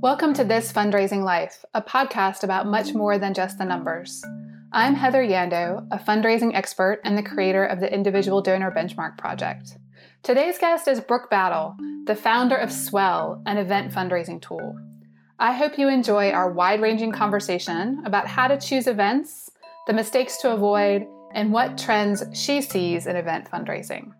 Welcome to This Fundraising Life, a podcast about much more than just the numbers. I'm Heather Yandow, a fundraising expert and the creator of the Individual Donor Benchmark Project. Today's guest is Brooke Battle, the founder of Swell, an event fundraising tool. I hope you enjoy our wide ranging conversation about how to choose events, the mistakes to avoid, and what trends she sees in event fundraising.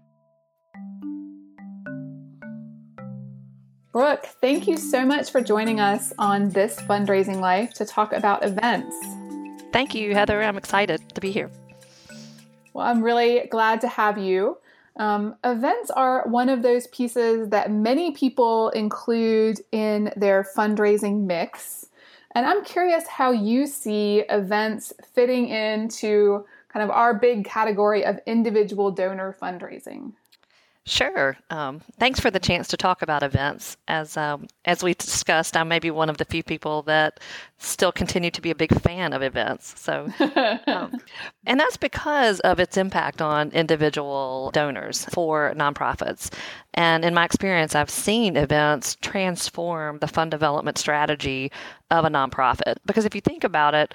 Brooke, thank you so much for joining us on this fundraising life to talk about events. Thank you, Heather. I'm excited to be here. Well, I'm really glad to have you. Um, events are one of those pieces that many people include in their fundraising mix. And I'm curious how you see events fitting into kind of our big category of individual donor fundraising. Sure. Um, thanks for the chance to talk about events. As um, as we discussed, I may be one of the few people that still continue to be a big fan of events. So, um, and that's because of its impact on individual donors for nonprofits. And in my experience, I've seen events transform the fund development strategy of a nonprofit. Because if you think about it,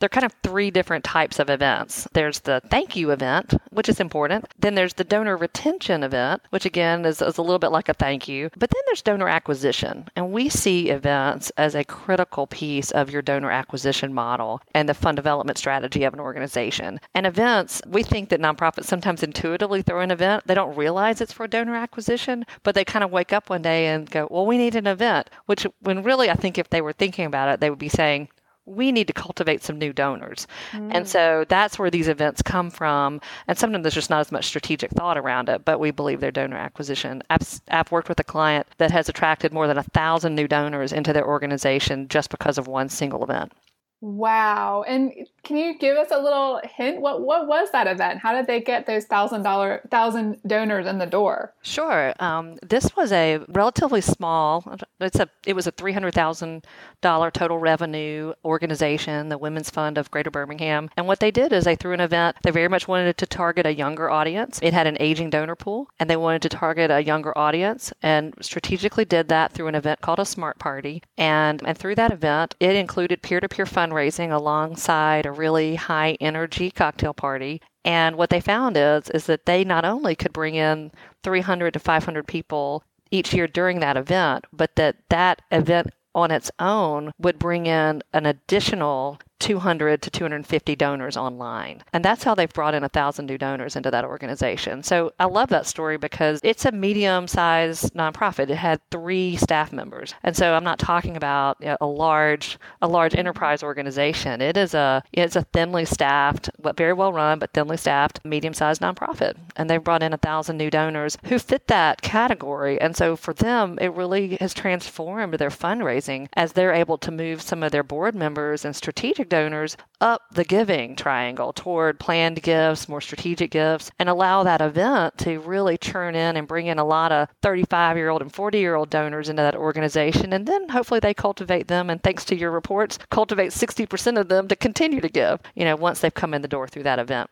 there are kind of three different types of events. There's the thank you event, which is important. Then there's the donor retention event, which again is, is, a little bit like a thank you. But then there's donor acquisition. And we see events as a critical piece of your donor acquisition model and the fund development strategy of an organization. And events, we think that nonprofits sometimes intuitively throw an event. They don't realize it's for donor acquisition, but they kind of wake up one day and go, well, we need an event, which when really I think if they were thinking about it, they would be saying, we need to cultivate some new donors. Mm. And so that's where these events come from. And sometimes there's just not as much strategic thought around it, but we believe they're donor acquisition. I've, I've worked with a client that has attracted more than a thousand new donors into their organization just because of one single event. Wow. And can you give us a little hint? What what was that event? How did they get those thousand dollar thousand donors in the door? Sure. Um, this was a relatively small. It's a it was a three hundred thousand dollar total revenue organization, the Women's Fund of Greater Birmingham. And what they did is they threw an event. They very much wanted to target a younger audience. It had an aging donor pool, and they wanted to target a younger audience, and strategically did that through an event called a Smart Party. And and through that event, it included peer to peer fundraising alongside a really high energy cocktail party. And what they found is is that they not only could bring in 300 to 500 people each year during that event, but that that event on its own would bring in an additional 200 to 250 donors online. And that's how they've brought in a thousand new donors into that organization. So I love that story because it's a medium sized nonprofit. It had three staff members. And so I'm not talking about you know, a large a large enterprise organization. It is a it's a thinly staffed, but very well run, but thinly staffed, medium sized nonprofit. And they've brought in a thousand new donors who fit that category. And so for them, it really has transformed their fundraising as they're able to move some of their board members and strategic donors up the giving triangle toward planned gifts, more strategic gifts, and allow that event to really churn in and bring in a lot of 35 year old and 40 year old donors into that organization. And then hopefully they cultivate them, and thanks to your reports, cultivate 60% of them to continue to give, you know, once they've come in the door through that event.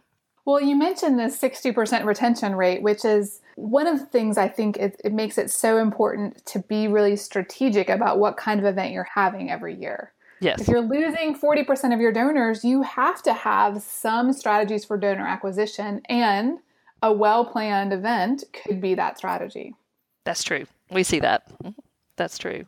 Well, you mentioned the 60% retention rate, which is one of the things I think it, it makes it so important to be really strategic about what kind of event you're having every year. Yes. If you're losing 40% of your donors, you have to have some strategies for donor acquisition, and a well planned event could be that strategy. That's true. We see that. That's true.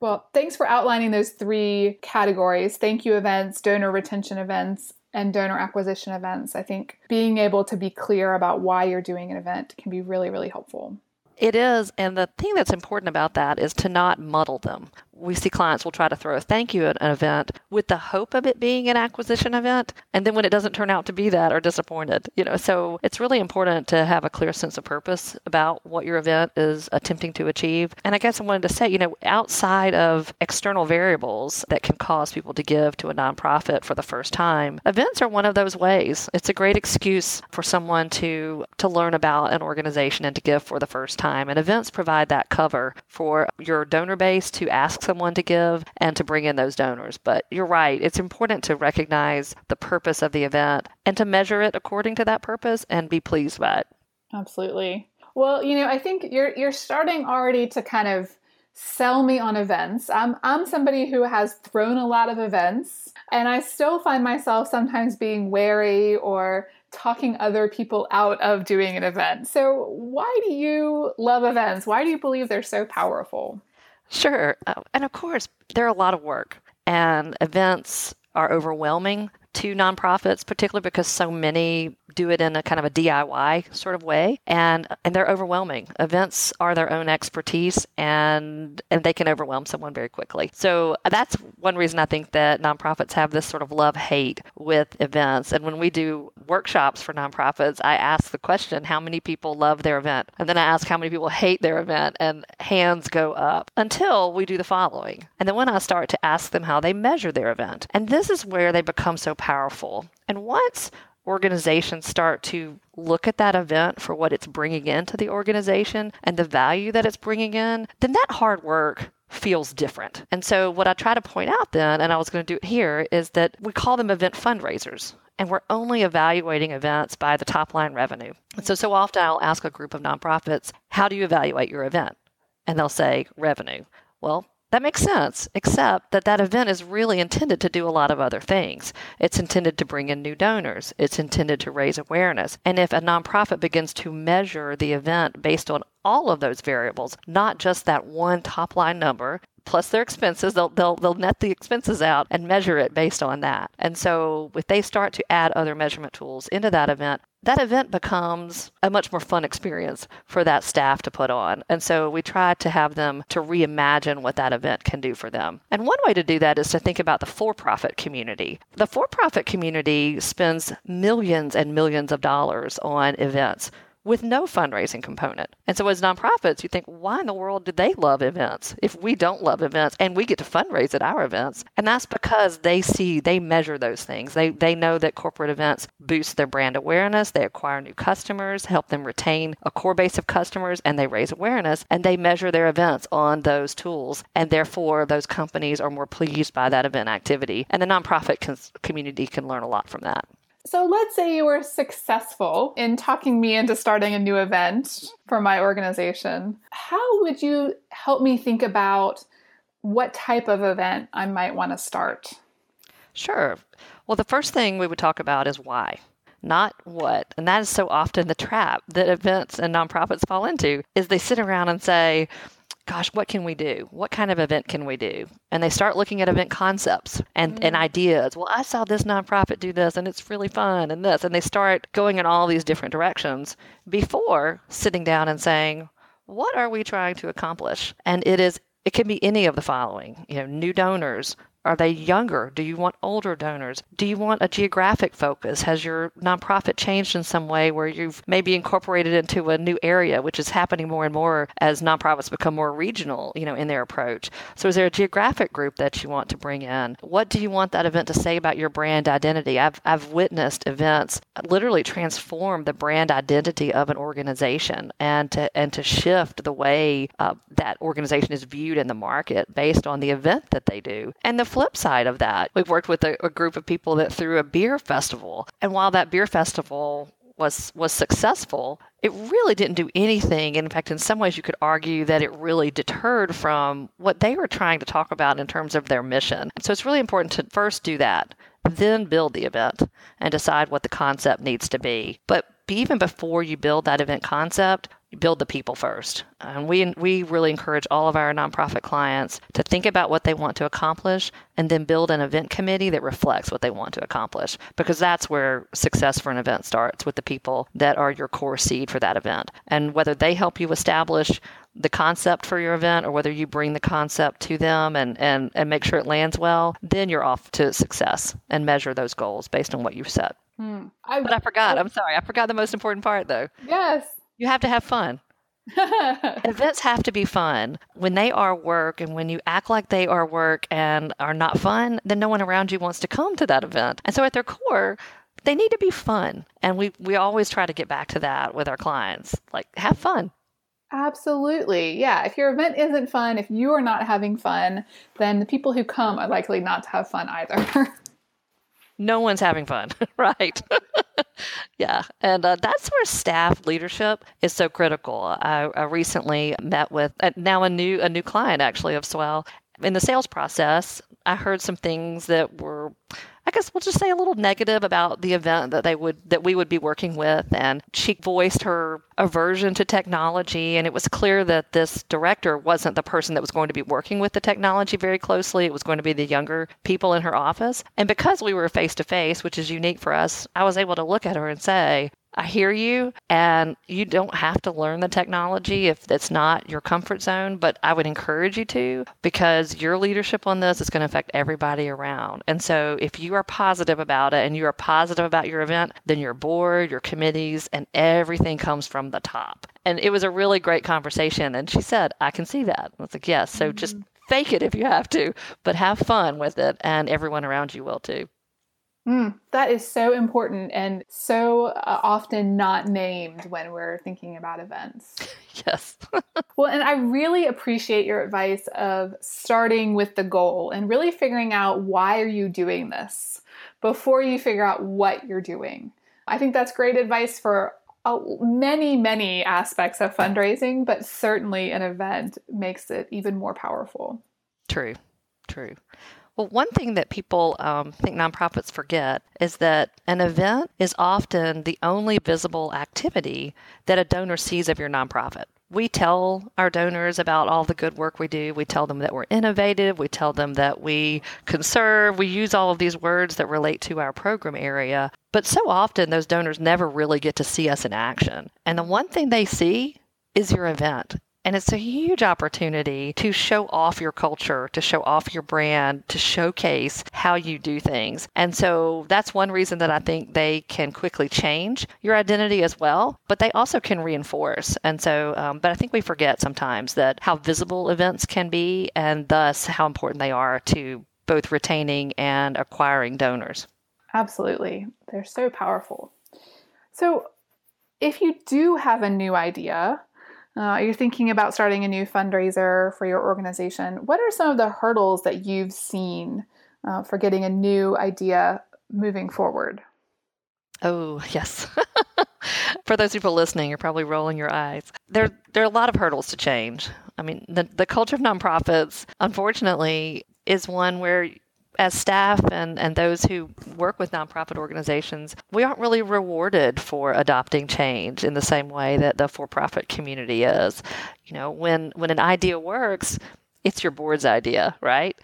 Well, thanks for outlining those three categories thank you events, donor retention events, and donor acquisition events. I think being able to be clear about why you're doing an event can be really, really helpful. It is. And the thing that's important about that is to not muddle them we see clients will try to throw a thank you at an event with the hope of it being an acquisition event. And then when it doesn't turn out to be that are disappointed you know. So it's really important to have a clear sense of purpose about what your event is attempting to achieve. And i guess i wanted to say you know outside of external variables that can cause people to give to a nonprofit for the first time events are one of those ways. It's a great excuse for someone to to learn about an organization and to give for the first time. And events provide that cover for your donor base to ask someone to give and to bring in those donors. But you're right, it's important to recognize the purpose of the event and to measure it according to that purpose and be pleased by it. Absolutely. Well, you know, I think you're you're starting already to kind of sell me on events. I'm I'm somebody who has thrown a lot of events and I still find myself sometimes being wary or talking other people out of doing an event. So, why do you love events? Why do you believe they're so powerful? Sure. Uh, and of course, they're a lot of work, and events are overwhelming to nonprofits, particularly because so many do it in a kind of a DIY sort of way, and and they're overwhelming. Events are their own expertise, and and they can overwhelm someone very quickly. So that's one reason I think that nonprofits have this sort of love hate with events. And when we do workshops for nonprofits, I ask the question, how many people love their event, and then I ask how many people hate their event, and hands go up until we do the following. And then when I start to ask them how they measure their event, and this is where they become so powerful. And once organizations start to look at that event for what it's bringing into the organization and the value that it's bringing in, then that hard work feels different. And so, what I try to point out then, and I was going to do it here, is that we call them event fundraisers. And we're only evaluating events by the top line revenue. And so, so often I'll ask a group of nonprofits, How do you evaluate your event? And they'll say, Revenue. Well, that makes sense, except that that event is really intended to do a lot of other things. It's intended to bring in new donors, it's intended to raise awareness. And if a nonprofit begins to measure the event based on all of those variables, not just that one top line number, plus their expenses. They'll, they'll, they'll net the expenses out and measure it based on that. And so if they start to add other measurement tools into that event, that event becomes a much more fun experience for that staff to put on. And so we try to have them to reimagine what that event can do for them. And one way to do that is to think about the for profit community. The for profit community spends millions and millions of dollars on events with no fundraising component. And so, as nonprofits, you think, why in the world do they love events if we don't love events and we get to fundraise at our events? And that's because they see, they measure those things. They, they know that corporate events boost their brand awareness, they acquire new customers, help them retain a core base of customers, and they raise awareness. And they measure their events on those tools. And therefore, those companies are more pleased by that event activity. And the nonprofit community can learn a lot from that. So let's say you were successful in talking me into starting a new event for my organization. How would you help me think about what type of event I might want to start? Sure. Well, the first thing we would talk about is why not what. And that is so often the trap that events and nonprofits fall into is they sit around and say, gosh, what can we do? What kind of event can we do? And they start looking at event concepts and, mm. and ideas. Well, I saw this nonprofit do this and it's really fun and this. And they start going in all these different directions before sitting down and saying, what are we trying to accomplish? And it is it can be any of the following you know new donors are they younger? Do you want older donors? Do you want a geographic focus? Has your nonprofit changed in some way where you've maybe incorporated into a new area, which is happening more and more as nonprofits become more regional, you know, in their approach? So is there a geographic group that you want to bring in? What do you want that event to say about your brand identity? I've I've witnessed events literally transform the brand identity of an organization and to and to shift the way uh, that organization is viewed in the market based on the event that they do. And the flip side of that, we've worked with a, a group of people that threw a beer festival. And while that beer festival was was successful, it really didn't do anything. In fact, in some ways, you could argue that it really deterred from what they were trying to talk about in terms of their mission. So it's really important to first do that, then build the event and decide what the concept needs to be. But even before you build that event concept, build the people first. And we we really encourage all of our nonprofit clients to think about what they want to accomplish and then build an event committee that reflects what they want to accomplish because that's where success for an event starts with the people that are your core seed for that event. And whether they help you establish the concept for your event or whether you bring the concept to them and, and, and make sure it lands well, then you're off to success and measure those goals based on what you've set. Hmm. I, but I forgot. I, I'm sorry. I forgot the most important part, though. Yes. You have to have fun. Events have to be fun. When they are work and when you act like they are work and are not fun, then no one around you wants to come to that event. And so at their core, they need to be fun. And we, we always try to get back to that with our clients. Like, have fun. Absolutely. Yeah. If your event isn't fun, if you are not having fun, then the people who come are likely not to have fun either. no one's having fun, right? yeah, and uh, that's where staff leadership is so critical. I, I recently met with uh, now a new a new client actually of Swell. In the sales process, I heard some things that were I guess we'll just say a little negative about the event that they would that we would be working with. And she voiced her aversion to technology and it was clear that this director wasn't the person that was going to be working with the technology very closely. It was going to be the younger people in her office. And because we were face to face which is unique for us I was able to look at her and say I hear you, and you don't have to learn the technology if it's not your comfort zone, but I would encourage you to because your leadership on this is going to affect everybody around. And so if you are positive about it and you are positive about your event, then your board, your committees, and everything comes from the top. And it was a really great conversation. And she said, I can see that. I was like, yes. So just mm-hmm. fake it if you have to, but have fun with it, and everyone around you will too. Mm, that is so important and so uh, often not named when we're thinking about events. Yes. well, and I really appreciate your advice of starting with the goal and really figuring out why are you doing this before you figure out what you're doing. I think that's great advice for uh, many, many aspects of fundraising, but certainly an event makes it even more powerful. True, true. Well, one thing that people um, think nonprofits forget is that an event is often the only visible activity that a donor sees of your nonprofit. We tell our donors about all the good work we do. We tell them that we're innovative. We tell them that we conserve. We use all of these words that relate to our program area. But so often, those donors never really get to see us in action. And the one thing they see is your event. And it's a huge opportunity to show off your culture, to show off your brand, to showcase how you do things. And so that's one reason that I think they can quickly change your identity as well, but they also can reinforce. And so, um, but I think we forget sometimes that how visible events can be and thus how important they are to both retaining and acquiring donors. Absolutely. They're so powerful. So, if you do have a new idea, uh, you're thinking about starting a new fundraiser for your organization. What are some of the hurdles that you've seen uh, for getting a new idea moving forward? Oh, yes. for those people listening, you're probably rolling your eyes. There, there are a lot of hurdles to change. I mean, the, the culture of nonprofits, unfortunately, is one where as staff and, and those who work with nonprofit organizations, we aren't really rewarded for adopting change in the same way that the for-profit community is. You know, when when an idea works, it's your board's idea, right?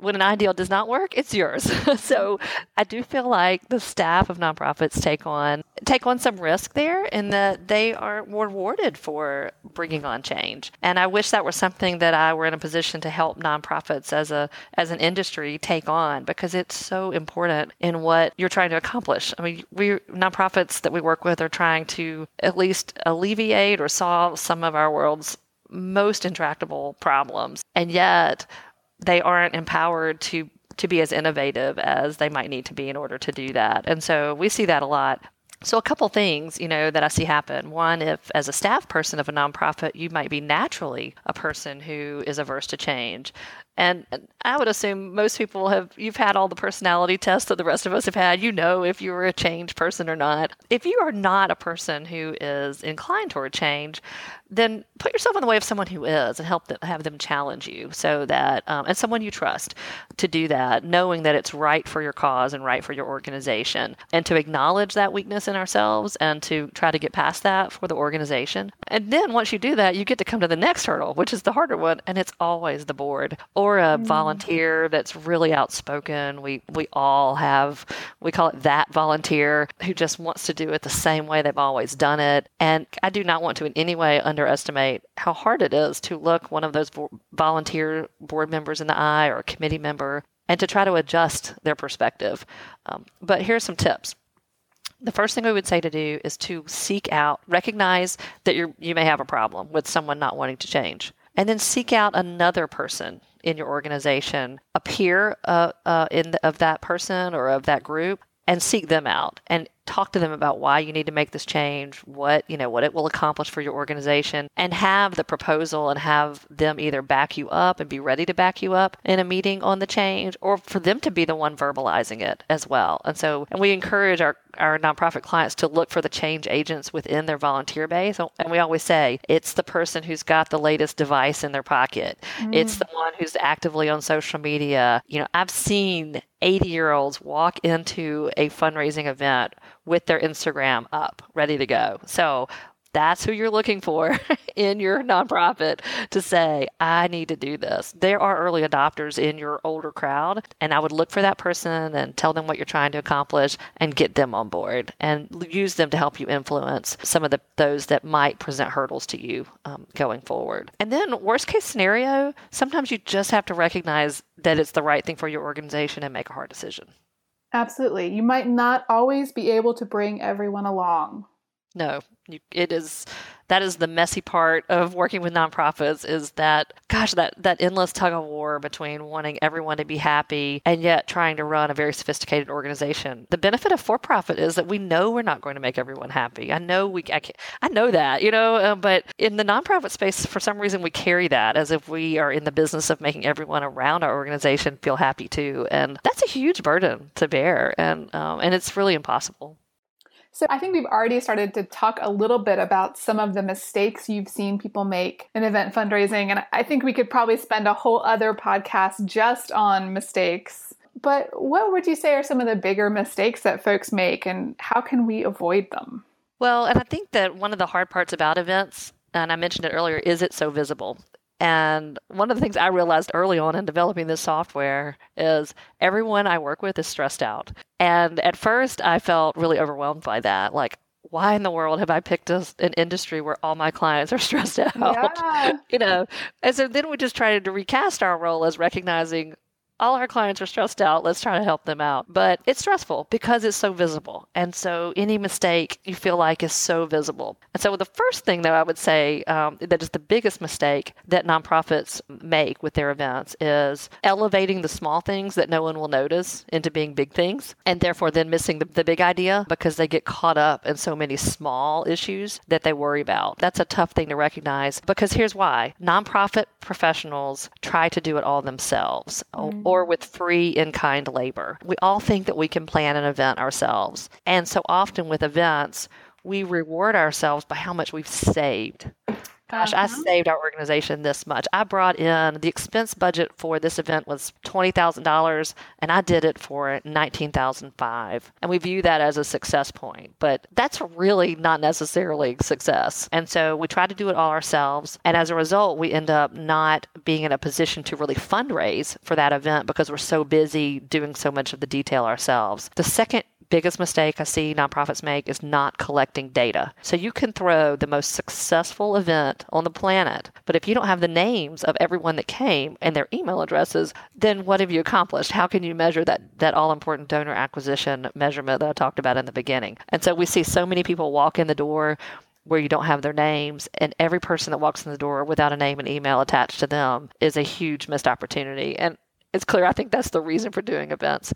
When an ideal does not work, it's yours. so I do feel like the staff of nonprofits take on take on some risk there in that they are rewarded for bringing on change. And I wish that were something that I were in a position to help nonprofits as a as an industry take on because it's so important in what you're trying to accomplish. I mean, we nonprofits that we work with are trying to at least alleviate or solve some of our world's most intractable problems. And yet they aren't empowered to to be as innovative as they might need to be in order to do that. And so we see that a lot. So a couple things, you know, that I see happen. One, if as a staff person of a nonprofit, you might be naturally a person who is averse to change. And I would assume most people have, you've had all the personality tests that the rest of us have had. You know if you're a change person or not. If you are not a person who is inclined toward change, then put yourself in the way of someone who is and help them, have them challenge you so that, um, and someone you trust to do that, knowing that it's right for your cause and right for your organization, and to acknowledge that weakness in ourselves and to try to get past that for the organization. And then once you do that, you get to come to the next hurdle, which is the harder one, and it's always the board or a mm. volunteer that's really outspoken. We we all have we call it that volunteer who just wants to do it the same way they've always done it. And I do not want to in any way underestimate how hard it is to look one of those volunteer board members in the eye or a committee member and to try to adjust their perspective. Um, but here's some tips. The first thing we would say to do is to seek out, recognize that you you may have a problem with someone not wanting to change, and then seek out another person in your organization, a peer uh, uh, in the, of that person or of that group, and seek them out. And talk to them about why you need to make this change, what, you know, what it will accomplish for your organization and have the proposal and have them either back you up and be ready to back you up in a meeting on the change or for them to be the one verbalizing it as well. And so, and we encourage our our nonprofit clients to look for the change agents within their volunteer base. And we always say it's the person who's got the latest device in their pocket. Mm. It's the one who's actively on social media. You know, I've seen 80 year olds walk into a fundraising event with their Instagram up, ready to go. So that's who you're looking for in your nonprofit to say, I need to do this. There are early adopters in your older crowd, and I would look for that person and tell them what you're trying to accomplish and get them on board and use them to help you influence some of the those that might present hurdles to you um, going forward. And then, worst case scenario, sometimes you just have to recognize that it's the right thing for your organization and make a hard decision. Absolutely. You might not always be able to bring everyone along. No, it is that is the messy part of working with nonprofits is that gosh that that endless tug of war between wanting everyone to be happy and yet trying to run a very sophisticated organization. The benefit of for profit is that we know we're not going to make everyone happy. I know we I, I know that you know, uh, but in the nonprofit space, for some reason we carry that as if we are in the business of making everyone around our organization feel happy too, and that's a huge burden to bear, and um, and it's really impossible. So I think we've already started to talk a little bit about some of the mistakes you've seen people make in event fundraising. And I think we could probably spend a whole other podcast just on mistakes. But what would you say are some of the bigger mistakes that folks make and how can we avoid them? Well, and I think that one of the hard parts about events and I mentioned it earlier, is it so visible? And one of the things I realized early on in developing this software is everyone I work with is stressed out. And at first, I felt really overwhelmed by that. Like, why in the world have I picked a, an industry where all my clients are stressed out? Yeah. you know, and so then we just tried to recast our role as recognizing all our clients are stressed out. Let's try to help them out. But it's stressful because it's so visible. And so any mistake you feel like is so visible. And so the first thing that I would say um, that is the biggest mistake that nonprofits make with their events is elevating the small things that no one will notice into being big things. And therefore then missing the, the big idea because they get caught up in so many small issues that they worry about. That's a tough thing to recognize because here's why nonprofit professionals try to do it all themselves. Mm-hmm or with free in kind labor. We all think that we can plan an event ourselves. And so often with events, we reward ourselves by how much we've saved. Gosh, uh-huh. I saved our organization this much. I brought in the expense budget for this event was twenty thousand dollars, and I did it for nineteen thousand five. And we view that as a success point, but that's really not necessarily success. And so we try to do it all ourselves, and as a result, we end up not being in a position to really fundraise for that event because we're so busy doing so much of the detail ourselves. The second biggest mistake I see nonprofits make is not collecting data. So you can throw the most successful event on the planet, but if you don't have the names of everyone that came and their email addresses, then what have you accomplished? How can you measure that that all important donor acquisition measurement that I talked about in the beginning? And so we see so many people walk in the door where you don't have their names and every person that walks in the door without a name and email attached to them is a huge missed opportunity and it's clear I think that's the reason for doing events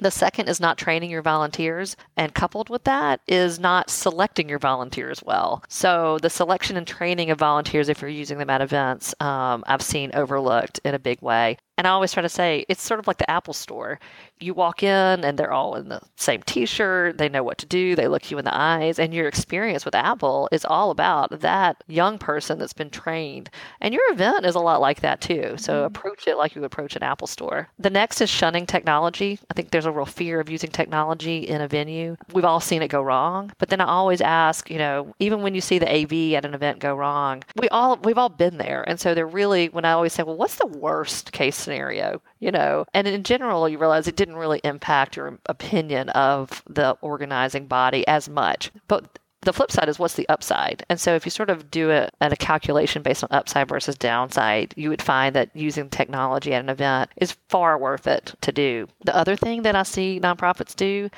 the second is not training your volunteers. And coupled with that is not selecting your volunteers well. So, the selection and training of volunteers, if you're using them at events, um, I've seen overlooked in a big way. And I always try to say it's sort of like the Apple store. You walk in and they're all in the same t shirt. They know what to do. They look you in the eyes. And your experience with Apple is all about that young person that's been trained. And your event is a lot like that too. So mm-hmm. approach it like you would approach an Apple store. The next is shunning technology. I think there's a real fear of using technology in a venue. We've all seen it go wrong. But then I always ask, you know, even when you see the AV at an event go wrong, we all we've all been there. And so they're really when I always say, well, what's the worst case scenario, you know. And in general, you realize it didn't really impact your opinion of the organizing body as much. But the flip side is what's the upside? And so if you sort of do it at a calculation based on upside versus downside, you would find that using technology at an event is far worth it to do. The other thing that I see nonprofits do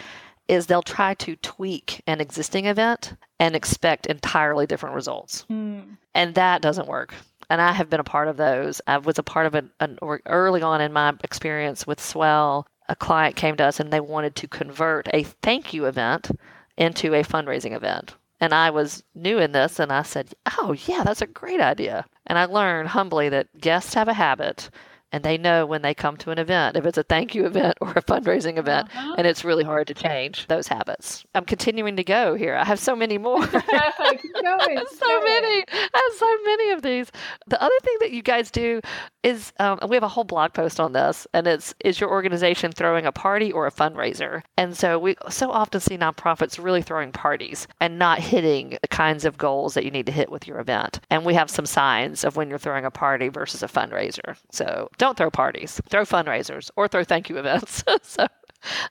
is they'll try to tweak an existing event and expect entirely different results. Mm. And that doesn't work and I have been a part of those. I was a part of an, an early on in my experience with Swell. a client came to us and they wanted to convert a thank you event into a fundraising event. And I was new in this and I said, Oh, yeah, that's a great idea. And I learned humbly that guests have a habit and they know when they come to an event if it's a thank you event or a fundraising event uh-huh. and it's really hard to change those habits. I'm continuing to go here. I have so many more. Going, so many. I have so many of these. The other thing that you guys do is um, we have a whole blog post on this and it's is your organization throwing a party or a fundraiser? And so we so often see nonprofits really throwing parties and not hitting the kinds of goals that you need to hit with your event. And we have some signs of when you're throwing a party versus a fundraiser. So don't throw parties, throw fundraisers, or throw thank you events. so,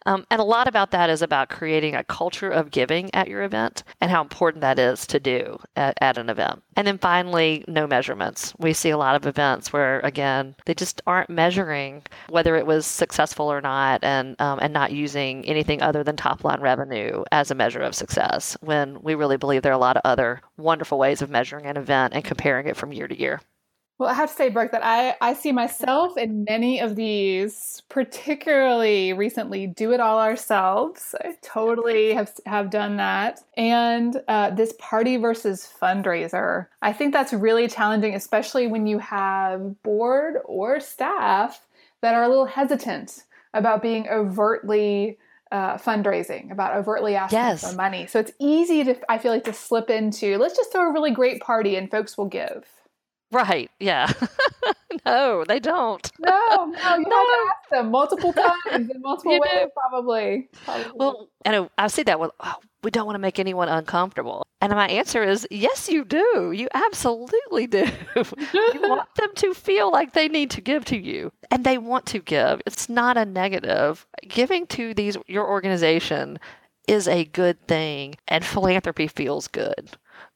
um, and a lot about that is about creating a culture of giving at your event and how important that is to do at, at, an event. And then finally, no measurements. We see a lot of events where, again, they just aren't measuring whether it was successful or not and, um, and not using anything other than top line revenue as a measure of success when we really believe there are a lot of other wonderful ways of measuring an event and comparing it from year to year. Well, I have to say, Brooke, that I, I see myself in many of these, particularly recently, do it all ourselves. I totally have, have done that. And uh, this party versus fundraiser, I think that's really challenging, especially when you have board or staff that are a little hesitant about being overtly uh, fundraising, about overtly asking yes. for money. So it's easy to, I feel like, to slip into let's just throw a really great party and folks will give. Right. Yeah. no, they don't. No, no, you no. have to ask them multiple times in multiple ways, do. probably. probably. Well, and I see that with, oh, we don't want to make anyone uncomfortable. And my answer is yes, you do. You absolutely do. you want them to feel like they need to give to you and they want to give. It's not a negative. Giving to these your organization is a good thing and philanthropy feels good.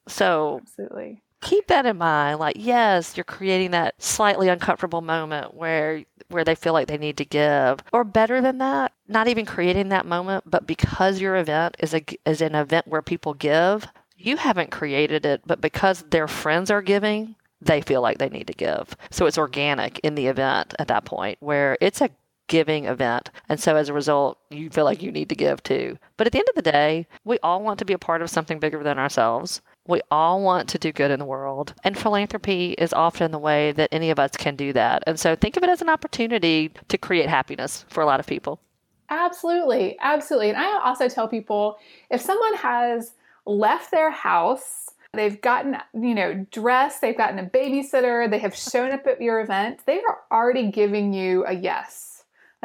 So, absolutely keep that in mind. Like, yes, you're creating that slightly uncomfortable moment where where they feel like they need to give. Or better than that, not even creating that moment, but because your event is a is an event where people give, you haven't created it, but because their friends are giving, they feel like they need to give. So it's organic in the event at that point where it's a giving event. And so as a result, you feel like you need to give too. But at the end of the day, we all want to be a part of something bigger than ourselves. We all want to do good in the world. And philanthropy is often the way that any of us can do that. And so think of it as an opportunity to create happiness for a lot of people. Absolutely. Absolutely. And I also tell people if someone has left their house, they've gotten, you know, dressed, they've gotten a babysitter, they have shown up at your event, they are already giving you a yes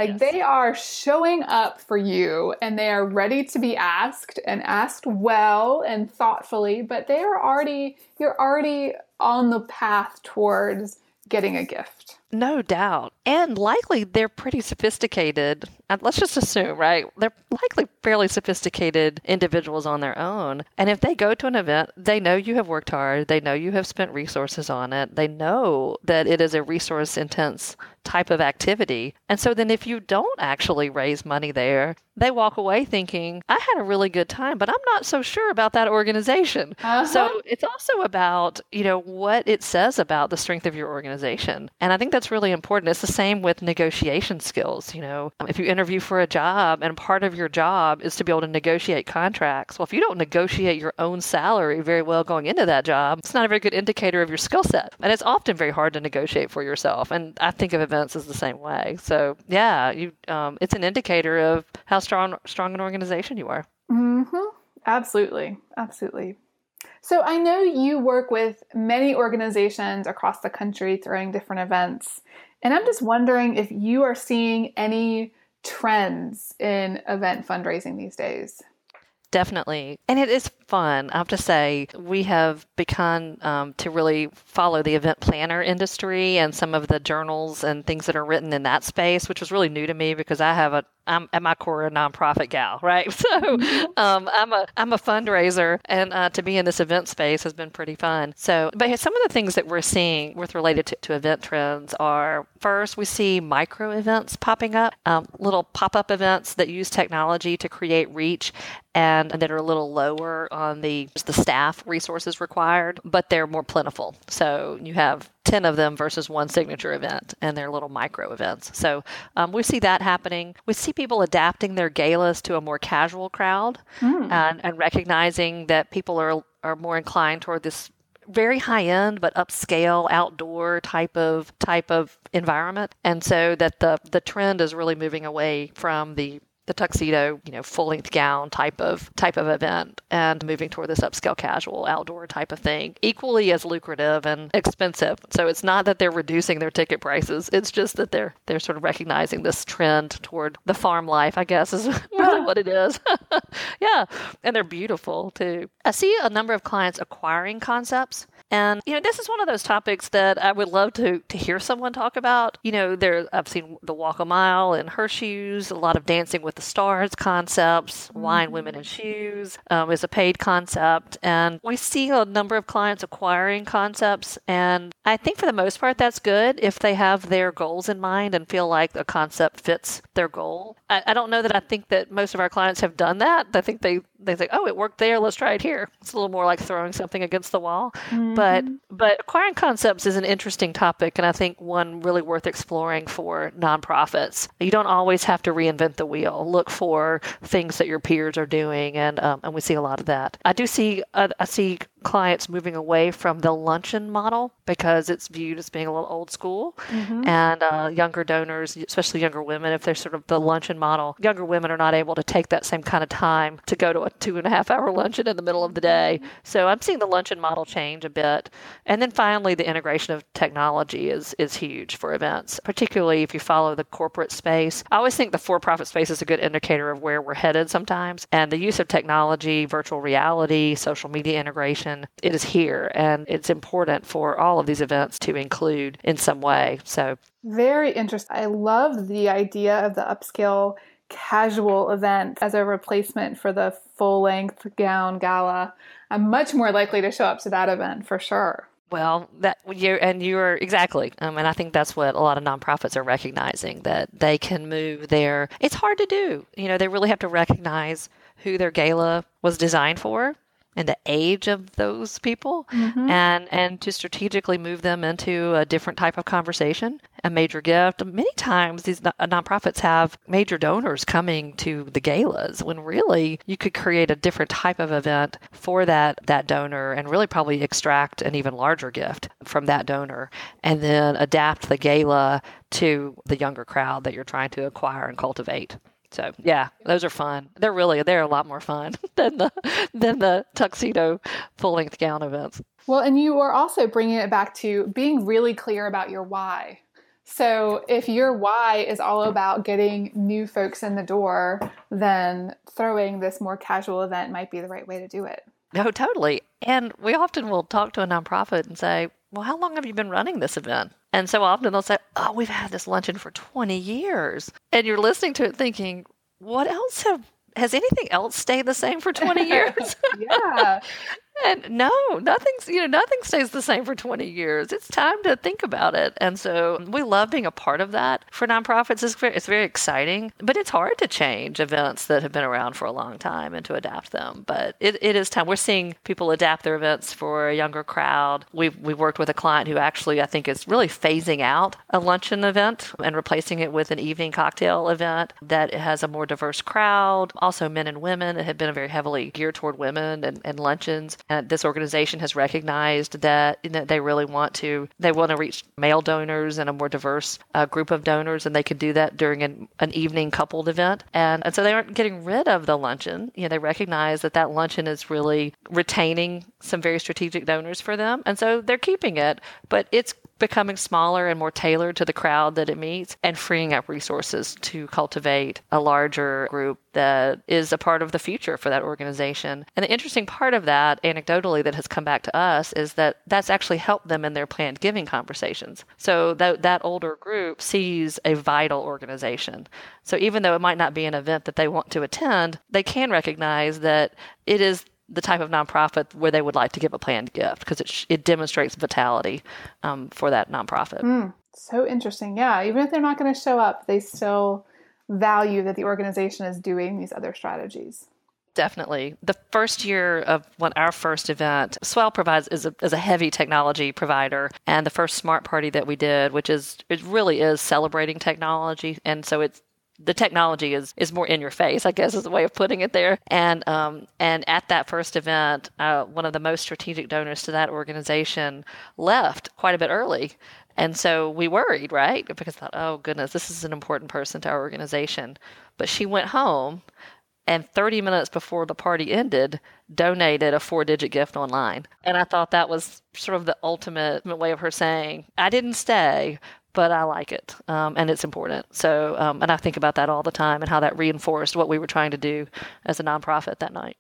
like yes. they are showing up for you and they are ready to be asked and asked well and thoughtfully, but they are already, you're already on the path towards getting a gift. No doubt. And likely they're pretty sophisticated. Uh, let's just assume, right? They're likely fairly sophisticated individuals on their own. And if they go to an event, they know you have worked hard. They know you have spent resources on it. They know that it is a resource intense type of activity. And so then if you don't actually raise money there, they walk away thinking, I had a really good time, but I'm not so sure about that organization. Uh-huh. So it's also about, you know, what it says about the strength of your organization. And I think that's really important. It's the same with negotiation skills. You know, if you interview for a job and part of your job is to be able to negotiate contracts, well, if you don't negotiate your own salary very well going into that job, it's not a very good indicator of your skill set. And it's often very hard to negotiate for yourself. And I think of events as the same way. So yeah, you, um, it's an indicator of how strong strong an organization you are. Mm-hmm. Absolutely, absolutely. So I know you work with many organizations across the country throwing different events, and I'm just wondering if you are seeing any trends in event fundraising these days. Definitely. And it is fun. I have to say, we have begun um, to really follow the event planner industry and some of the journals and things that are written in that space, which was really new to me because I have a I'm at my core a nonprofit gal, right? So mm-hmm. um, I'm a I'm a fundraiser, and uh, to be in this event space has been pretty fun. So, but some of the things that we're seeing with related to, to event trends are first we see micro events popping up, um, little pop up events that use technology to create reach and that are a little lower on the the staff resources required, but they're more plentiful. So you have 10 of them versus one signature event and their little micro events. So um, we see that happening. We see people adapting their galas to a more casual crowd mm. and, and recognizing that people are, are more inclined toward this very high end but upscale outdoor type of type of environment and so that the the trend is really moving away from the the tuxedo, you know, full length gown type of type of event and moving toward this upscale casual outdoor type of thing, equally as lucrative and expensive. So it's not that they're reducing their ticket prices. It's just that they're they're sort of recognizing this trend toward the farm life, I guess is really what it is. yeah. And they're beautiful too. I see a number of clients acquiring concepts and you know, this is one of those topics that I would love to to hear someone talk about. You know, there I've seen the walk a mile in her shoes, a lot of dancing with the stars concepts, mm-hmm. wine, women, and shoes um, is a paid concept, and we see a number of clients acquiring concepts. And I think for the most part, that's good if they have their goals in mind and feel like the concept fits their goal. I, I don't know that I think that most of our clients have done that. I think they they think, oh, it worked there. Let's try it here. It's a little more like throwing something against the wall. Mm-hmm. But but acquiring concepts is an interesting topic, and I think one really worth exploring for nonprofits. You don't always have to reinvent the wheel. Look for things that your peers are doing, and um, and we see a lot of that. I do see uh, I see clients moving away from the luncheon model because it's viewed as being a little old school. Mm-hmm. And uh, younger donors, especially younger women, if they're sort of the luncheon model, younger women are not able to take that same kind of time to go to a two and a half hour luncheon in the middle of the day. So I'm seeing the luncheon model change a bit. And then finally, the integration of technology is, is huge for events, particularly if you follow the corporate space. I always think the for profit space is a good indicator of where we're headed sometimes. And the use of technology, virtual reality, social media integration, it is here and it's important for all of these events to include in some way. So, very interesting. I love the idea of the upscale casual event as a replacement for the full length gown gala. I'm much more likely to show up to that event for sure. Well, that you and you're exactly, um, and I think that's what a lot of nonprofits are recognizing that they can move their. It's hard to do, you know. They really have to recognize who their gala was designed for and the age of those people mm-hmm. and and to strategically move them into a different type of conversation a major gift many times these nonprofits have major donors coming to the galas when really you could create a different type of event for that that donor and really probably extract an even larger gift from that donor and then adapt the gala to the younger crowd that you're trying to acquire and cultivate so yeah, those are fun. They're really they're a lot more fun than the than the tuxedo full length gown events. Well, and you are also bringing it back to being really clear about your why. So if your why is all about getting new folks in the door, then throwing this more casual event might be the right way to do it. No, totally. And we often will talk to a nonprofit and say, well, how long have you been running this event? And so often they'll say, oh, we've had this luncheon for 20 years. And you're listening to it thinking, what else have, has anything else stayed the same for 20 years? yeah. And no, nothing's you know nothing stays the same for 20 years. It's time to think about it. And so we love being a part of that for nonprofits. It's very, it's very exciting, but it's hard to change events that have been around for a long time and to adapt them. But it, it is time. We're seeing people adapt their events for a younger crowd. We've we worked with a client who actually I think is really phasing out a luncheon event and replacing it with an evening cocktail event that has a more diverse crowd. Also men and women. It had been very heavily geared toward women and, and luncheons. And this organization has recognized that you know, they really want to they want to reach male donors and a more diverse uh, group of donors, and they can do that during an, an evening coupled event. And, and so they aren't getting rid of the luncheon. You know, they recognize that that luncheon is really retaining some very strategic donors for them, and so they're keeping it. But it's becoming smaller and more tailored to the crowd that it meets and freeing up resources to cultivate a larger group that is a part of the future for that organization. And the interesting part of that, anecdotally, that has come back to us is that that's actually helped them in their planned giving conversations. So that, that older group sees a vital organization. So even though it might not be an event that they want to attend, they can recognize that it is the type of nonprofit where they would like to give a planned gift because it, it demonstrates vitality um, for that nonprofit. Mm, so interesting. Yeah. Even if they're not going to show up, they still value that the organization is doing these other strategies. Definitely. The first year of when our first event, Swell provides is a, is a heavy technology provider. And the first smart party that we did, which is it really is celebrating technology. And so it's the technology is is more in your face, I guess is the way of putting it there. And um, and at that first event, uh, one of the most strategic donors to that organization left quite a bit early. And so we worried, right? Because I thought, oh goodness, this is an important person to our organization. But she went home and 30 minutes before the party ended, donated a four digit gift online. And I thought that was sort of the ultimate way of her saying, I didn't stay, but I like it um, and it's important. So, um, and I think about that all the time and how that reinforced what we were trying to do as a nonprofit that night.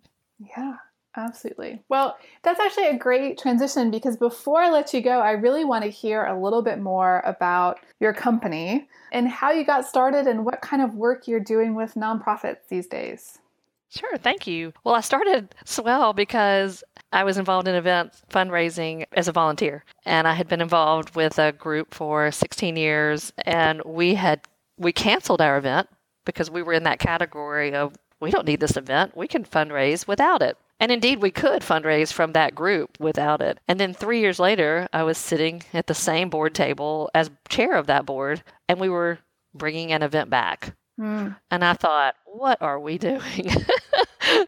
Yeah. Absolutely. Well, that's actually a great transition because before I let you go, I really want to hear a little bit more about your company and how you got started and what kind of work you're doing with nonprofits these days. Sure, thank you. Well, I started Swell because I was involved in event fundraising as a volunteer, and I had been involved with a group for 16 years, and we had we canceled our event because we were in that category of we don't need this event, we can fundraise without it. And indeed, we could fundraise from that group without it. And then three years later, I was sitting at the same board table as chair of that board, and we were bringing an event back. Mm. And I thought, what are we doing?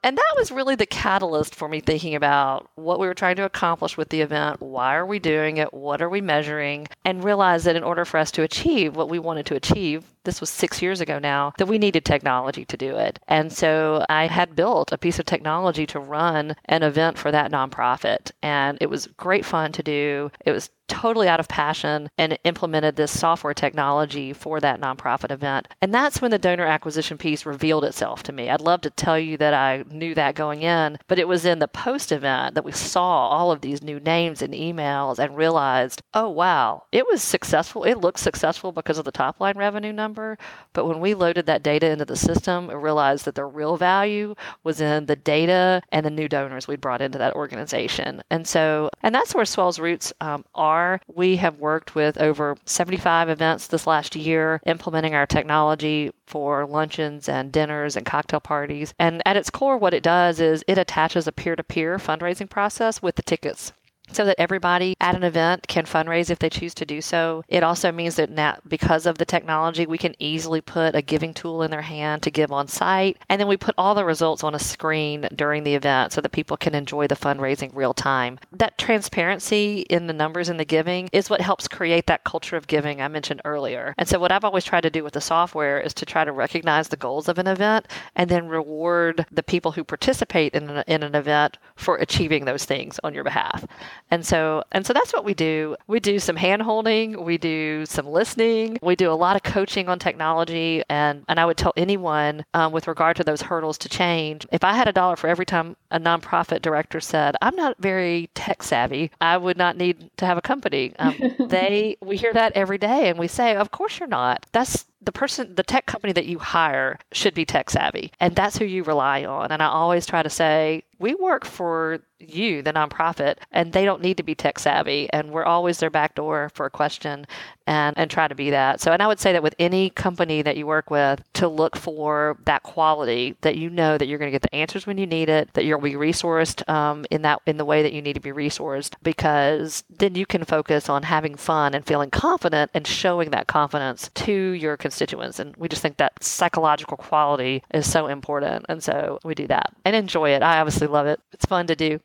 And that was really the catalyst for me thinking about what we were trying to accomplish with the event. Why are we doing it? What are we measuring? And realize that in order for us to achieve what we wanted to achieve, this was six years ago now, that we needed technology to do it. And so I had built a piece of technology to run an event for that nonprofit. And it was great fun to do. It was totally out of passion and implemented this software technology for that nonprofit event. And that's when the donor acquisition piece revealed itself to me. I'd love to tell you that I knew that going in, but it was in the post event that we saw all of these new names and emails and realized, oh, wow, it was successful. It looked successful because of the top line revenue number. But when we loaded that data into the system, we realized that the real value was in the data and the new donors we brought into that organization. And so, and that's where Swell's roots um, are We have worked with over 75 events this last year, implementing our technology for luncheons and dinners and cocktail parties. And at its core, what it does is it attaches a peer to peer fundraising process with the tickets so that everybody at an event can fundraise if they choose to do so. It also means that now, because of the technology, we can easily put a giving tool in their hand to give on site. And then we put all the results on a screen during the event so that people can enjoy the fundraising real time. That transparency in the numbers and the giving is what helps create that culture of giving I mentioned earlier. And so, what I've always tried to do with the software is to try to recognize the goals of an event and then reward the people who participate in an, in an event for achieving those things on your behalf. And so and so that's what we do. We do some hand holding, we do some listening, we do a lot of coaching on technology and and I would tell anyone um, with regard to those hurdles to change, if I had a dollar for every time a nonprofit director said, "I'm not very tech savvy," I would not need to have a company. Um, they we hear that every day and we say, "Of course you're not." That's the person, the tech company that you hire should be tech savvy. And that's who you rely on. And I always try to say, we work for you, the nonprofit, and they don't need to be tech savvy. And we're always their back door for a question and, and try to be that. So, and I would say that with any company that you work with, to look for that quality that you know that you're going to get the answers when you need it, that you'll be resourced um, in that in the way that you need to be resourced, because then you can focus on having fun and feeling confident and showing that confidence to your constituents. And we just think that psychological quality is so important. And so we do that and enjoy it. I obviously love it. It's fun to do.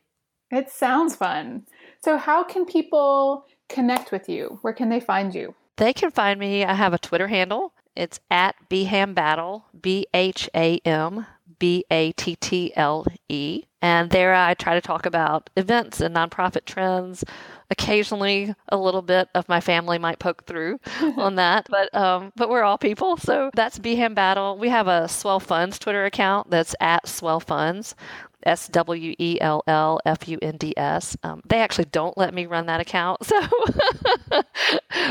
It sounds fun. So, how can people connect with you? Where can they find you? They can find me. I have a Twitter handle. It's at Bham Battle, B H A M B A T T L E. And there I try to talk about events and nonprofit trends. Occasionally, a little bit of my family might poke through on that, but um, but we're all people. So that's Bham Battle. We have a Swell Funds Twitter account that's at Swell Funds. S W E L L F U N D S. Um, they actually don't let me run that account, so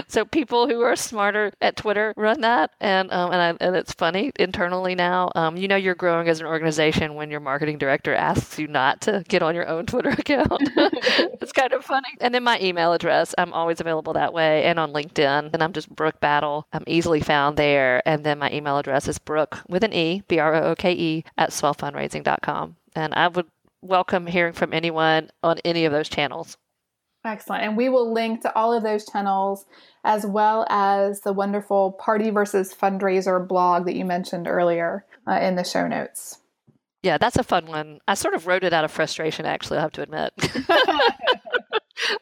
so people who are smarter at Twitter run that, and um, and, I, and it's funny internally now. Um, you know, you're growing as an organization when your marketing director asks you not to get on your own Twitter account. it's kind of funny. And then my email address. I'm always available that way and on LinkedIn. And I'm just Brooke Battle. I'm easily found there. And then my email address is Brooke with an E, B R O O K E, at swellfundraising.com. And I would welcome hearing from anyone on any of those channels. Excellent. And we will link to all of those channels as well as the wonderful Party versus Fundraiser blog that you mentioned earlier uh, in the show notes. Yeah, that's a fun one. I sort of wrote it out of frustration, actually, I have to admit.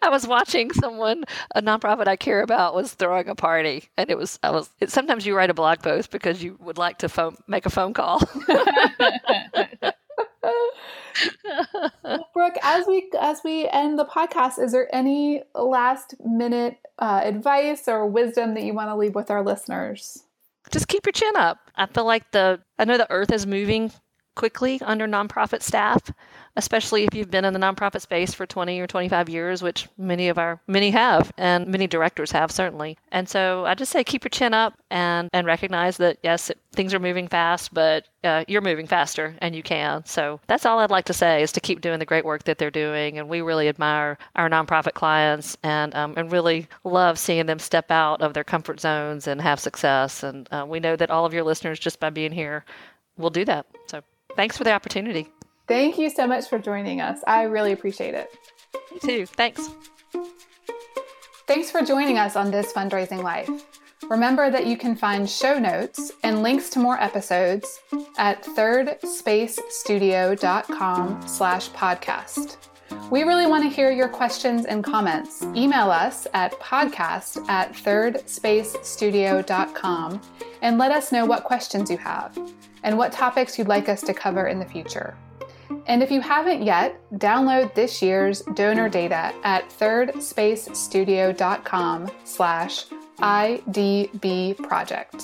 I was watching someone, a nonprofit I care about, was throwing a party, and it was I was. It, sometimes you write a blog post because you would like to phone, make a phone call. well, Brooke, as we as we end the podcast, is there any last minute uh, advice or wisdom that you want to leave with our listeners? Just keep your chin up. I feel like the I know the earth is moving quickly under nonprofit staff, especially if you've been in the nonprofit space for 20 or 25 years, which many of our many have and many directors have certainly. And so I just say keep your chin up and and recognize that yes, it, things are moving fast, but uh, you're moving faster and you can. So that's all I'd like to say is to keep doing the great work that they're doing, and we really admire our nonprofit clients and um, and really love seeing them step out of their comfort zones and have success. And uh, we know that all of your listeners, just by being here, will do that. So. Thanks for the opportunity. Thank you so much for joining us. I really appreciate it. Me too. Thanks. Thanks for joining us on This Fundraising Life. Remember that you can find show notes and links to more episodes at thirdSpaceStudio.com slash podcast. We really want to hear your questions and comments. Email us at podcast at thirdSpaceStudio.com and let us know what questions you have and what topics you'd like us to cover in the future. And if you haven't yet, download this year's donor data at thirdSpaceStudio.com slash IDB project.